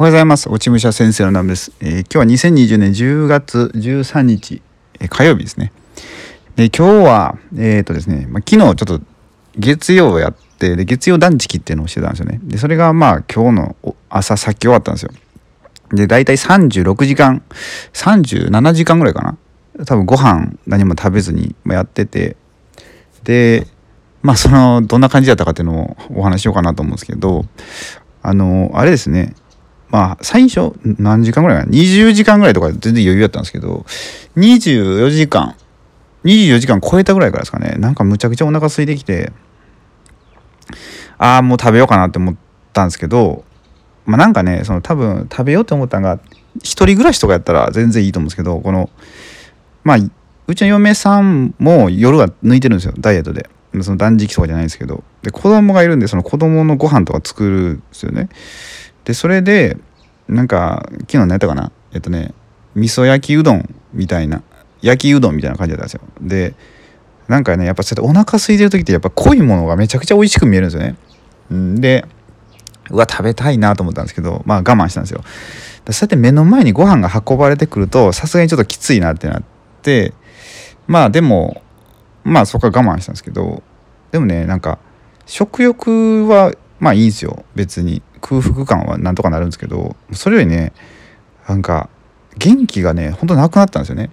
おはようございます。落ち武者先生のナムです。えー、今日は2020年10月13日、えー、火曜日ですね。で、今日は、えっ、ー、とですね、まあ、昨日ちょっと月曜やって、で、月曜断食っていうのをしてたんですよね。で、それがまあ今日の朝さっき終わったんですよ。で、大体36時間、37時間ぐらいかな。多分ご飯何も食べずにやってて、で、まあその、どんな感じだったかっていうのをお話しようかなと思うんですけど、あの、あれですね、まあ、最初、何時間ぐらいかな ?20 時間ぐらいとか全然余裕だったんですけど、24時間、24時間超えたぐらいからですかね、なんかむちゃくちゃお腹空いてきて、ああ、もう食べようかなって思ったんですけど、まあなんかね、その多分食べようって思ったのが、一人暮らしとかやったら全然いいと思うんですけど、この、まあ、うちの嫁さんも夜は抜いてるんですよ、ダイエットで。その断食とかじゃないんですけど。で、子供がいるんで、その子供のご飯とか作るんですよね。でそれでなんか昨日何やったかな？えっとね味噌焼きうどんみたいな焼きうどんみたいな感じだったんですよ。でなんかねやっぱちょっとお腹空いてる時ってやっぱ濃いものがめちゃくちゃ美味しく見えるんですよね、うん、でうわ食べたいなと思ったんですけどまあ我慢したんですよ。そうやって目の前にご飯が運ばれてくるとさすがにちょっときついなってなってまあでもまあそこから我慢したんですけどでもねなんか食欲はまあいいんですよ別に。空腹感はなんとかなるんですけどそれよりねなんか元気がねほんとなくなったんですよね。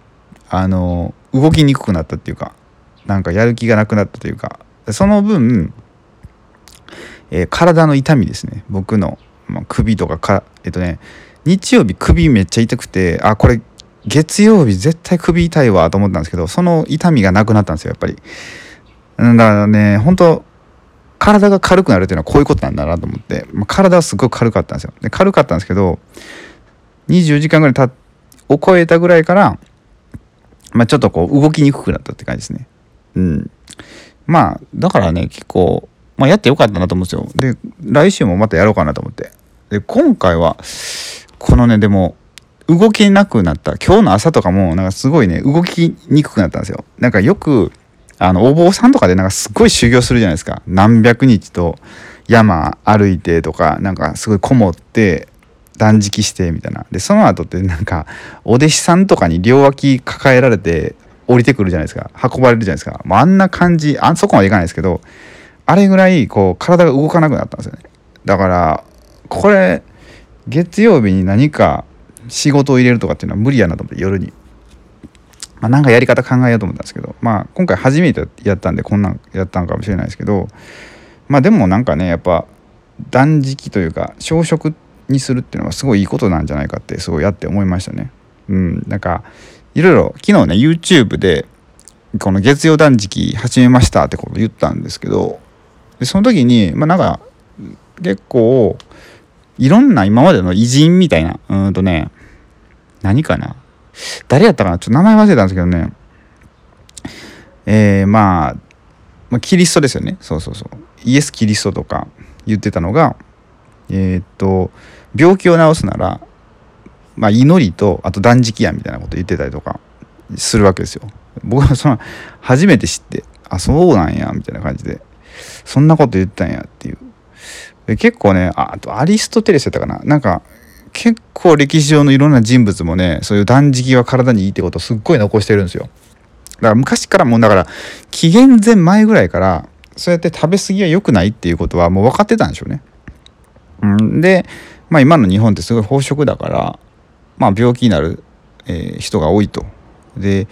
あの動きにくくなったっていうかなんかやる気がなくなったというかその分、えー、体の痛みですね。僕の、まあ、首とかかえっとね日曜日首めっちゃ痛くてあこれ月曜日絶対首痛いわと思ったんですけどその痛みがなくなったんですよやっぱり。だからね本当体が軽くなるっていうのはこういうことなんだなと思って、まあ、体はすごく軽かったんですよ。で軽かったんですけど24時間ぐらいたを超えたぐらいから、まあ、ちょっとこう動きにくくなったって感じですね。うん。まあだからね結構、まあ、やってよかったなと思うんですよ。で来週もまたやろうかなと思って。で今回はこのねでも動けなくなった。今日の朝とかもなんかすごいね動きにくくなったんですよ。なんかよくあのお坊さんとかでなんかすっごい修行するじゃないですか。何百日と山歩いてとかなんかすごいこもって断食してみたいな。でその後ってなんかお弟子さんとかに両脇抱えられて降りてくるじゃないですか。運ばれるじゃないですか。もうあんな感じあそこまでいかないですけどあれぐらいこう体が動かなくなったんですよね。だからこれ月曜日に何か仕事を入れるとかっていうのは無理やなと思って夜に。まあ、なんかやり方考えようと思ったんですけど、まあ、今回初めてやったんでこんなんやったんかもしれないですけどまあでもなんかねやっぱ断食というか小食にするっていうのはすごいいいことなんじゃないかってすごいやって思いましたね。うん、なんかいろいろ昨日ね YouTube でこの月曜断食始めましたってこと言ったんですけどでその時にまあなんか結構いろんな今までの偉人みたいなうんとね何かな誰やったかな？ちょっと名前忘れたんですけどね。えー、まあ、まあ、キリストですよね。そうそうそう。イエス・キリストとか言ってたのが、えー、っと、病気を治すなら、まあ、祈りと、あと断食やみたいなこと言ってたりとかするわけですよ。僕はその、初めて知って、あ、そうなんや、みたいな感じで、そんなこと言ってたんやっていう。結構ねあ、あとアリストテレスやったかな。なんか、結構歴史上のいろんな人物もねそういう断食は体にいいってことをすっごい残してるんですよだから昔からもうだから紀元前前ぐらいからそうやって食べ過ぎは良くないっていうことはもう分かってたんでしょうね。うん、で、まあ、今の日本ってすごい飽食だから、まあ、病気になる、えー、人が多いと。で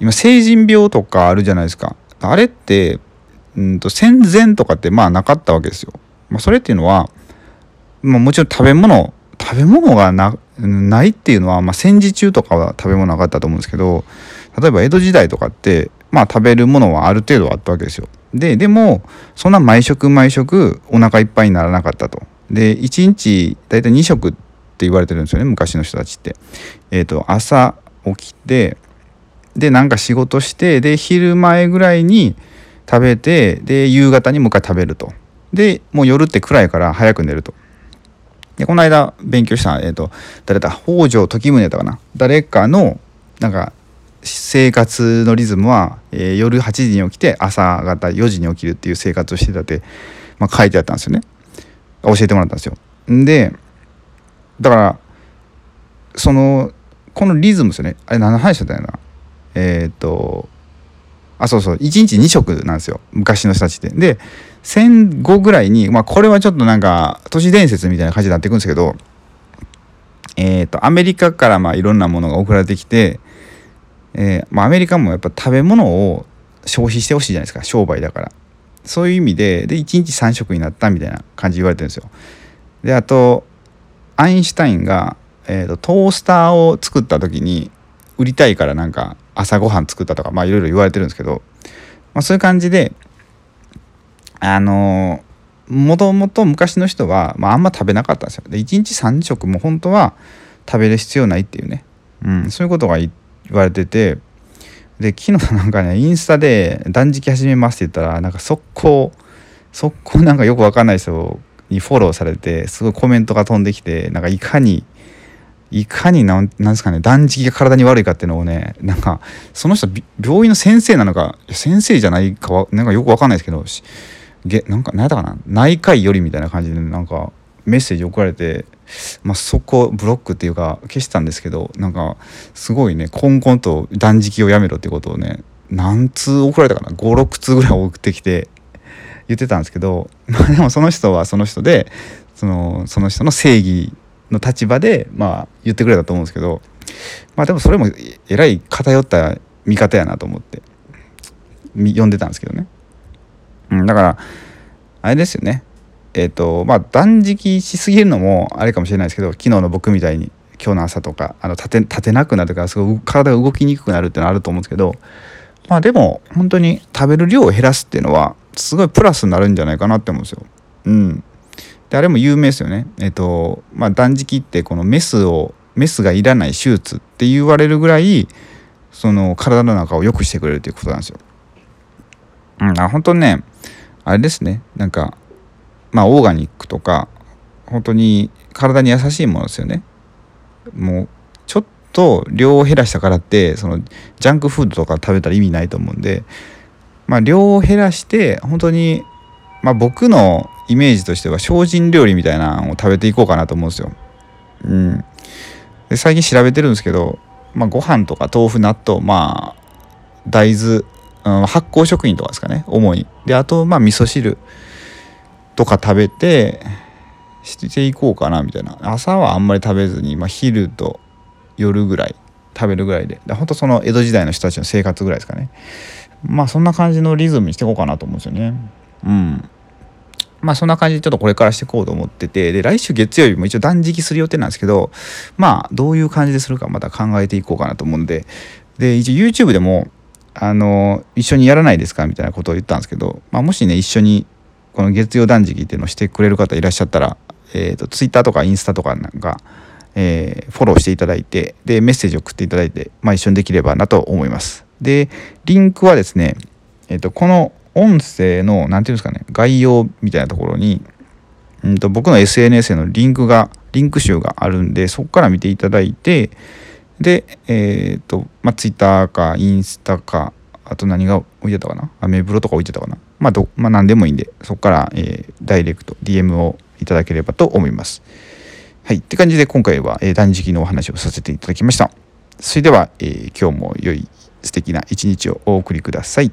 今成人病とかあるじゃないですか。あれってうんと戦前とかってまあなかったわけですよ。まあ、それっていうのは、まあ、もちろん食べ物食べ物がなないっていうのは、まあ、戦時中とかは食べ物なかったと思うんですけど例えば江戸時代とかってまあ食べるものはある程度あったわけですよ。ででもそんな毎食毎食お腹いっぱいにならなかったと。で1日大体2食って言われてるんですよね昔の人たちって。えっ、ー、と朝起きてでなんか仕事してで昼前ぐらいに食べてで夕方にもう一回食べると。でもう夜って暗いから早く寝ると。でこの間勉強した、えーと、誰だ？北条時宗だったかな。誰かのなんか生活のリズムは、えー、夜8時に起きて朝方4時に起きるっていう生活をしてたって、まあ、書いてあったんですよね。教えてもらったんですよ。でだからそのこのリズムですよね。あれ何の話だったんやな。えっ、とあそうそう。1日2食なんですよ。昔の人たちって。で戦後ぐらいにまあこれはちょっとなんか都市伝説みたいな感じになっていくんですけどえっ、とアメリカからまあいろんなものが送られてきてえーまあ、アメリカもやっぱ食べ物を消費してほしいじゃないですか。商売だから。そういう意味でで1日3食になったみたいな感じ言われてるんですよ。であとアインシュタインが、えーと、トースターを作った時に売りたいからなんか朝ごはん作ったとかまあいろいろ言われてるんですけど、まあ、そういう感じであのもともと昔の人は、まあ、あんま食べなかったんですよ。で1日3食も本当は食べる必要ないっていうね、うん、そういうことが言われててで昨日なんかねインスタで断食始めますって言ったらなんか速攻速攻なんかよくわかんない人にフォローされてすごいコメントが飛んできてなんかいかにいかになんなんですかね断食が体に悪いかっていうのをねなんかその人病院の先生なのか先生じゃないかはなんかよくわかんないですけどげなんか何やったかな内科医よりみたいな感じでなんかメッセージ送られて、まあ、そこブロックっていうか消したんですけどなんかすごいねこんこんと断食をやめろってことをね何通送られたかな56通ぐらい送ってきて言ってたんですけどまあでもその人はその人でそのその人の正義の立場でまあ言ってくれたと思うんですけどまあでもそれもえらい偏った見方やなと思って読んでたんですけどね、うん、だからあれですよねえっ、ー、とまあ断食しすぎるのもあれかもしれないですけど昨日の僕みたいに今日の朝とかあの立て立てなくなるからすごい体が動きにくくなるっていうのはあると思うんですけどまあでも本当に食べる量を減らすっていうのはすごいプラスになるんじゃないかなって思うんですよ。うん。であれも有名ですよね。えっ、ー、とまあ断食ってこのメスをメスがいらない手術って言われるぐらいその体の中を良くしてくれるということなんですよ。うん、あ本当にねあれですねなんかまあオーガニックとか本当に体に優しいものですよね。もうちょっと量を減らしたからってそのジャンクフードとか食べたら意味ないと思うんで、まあ、量を減らして本当に、まあ、僕のイメージとしては精進料理みたいなのを食べていこうかなと思うんですよ。うん、で最近調べてるんですけど、まあ、ご飯とか豆腐納豆まあ大豆、うん、発酵食品とかですかね。主に。であとまあ味噌汁とか食べてしていこうかなみたいな。朝はあんまり食べずに、まあ、昼と夜ぐらい食べるぐらいで。で本当その江戸時代の人たちの生活ぐらいですかね。まあそんな感じのリズムにしていこうかなと思うんですよね。うん。まあそんな感じでちょっとこれからしていこうと思っててで来週月曜日も一応断食する予定なんですけどまあどういう感じでするかまた考えていこうかなと思うんでで一応 YouTube でもあの一緒にやらないですかみたいなことを言ったんですけど、まあ、もしね一緒にこの月曜断食っていうのをしてくれる方いらっしゃったら、えーと、Twitter とかインスタとかなんか、えー、フォローしていただいてでメッセージを送っていただいて、まあ、一緒にできればなと思います。でリンクはですね、えーと、この音声の何て言うんですかね概要みたいなところに、うんと、僕の SNS へのリンクがリンク集があるんでそこから見ていただいてでえっ、ー、とまあ Twitter かインスタかあと何が置いてたかな？アメブロとか置いてたかな？まあど、まあ、何でもいいんで、そこから、えー、ダイレクト、DM をいただければと思います。はい。って感じで今回は、えー、断食のお話をさせていただきました。それでは、えー、今日も良い素敵な一日をお送りください。